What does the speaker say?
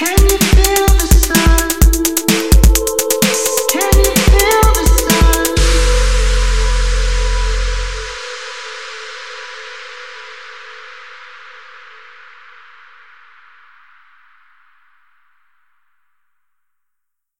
Can you feel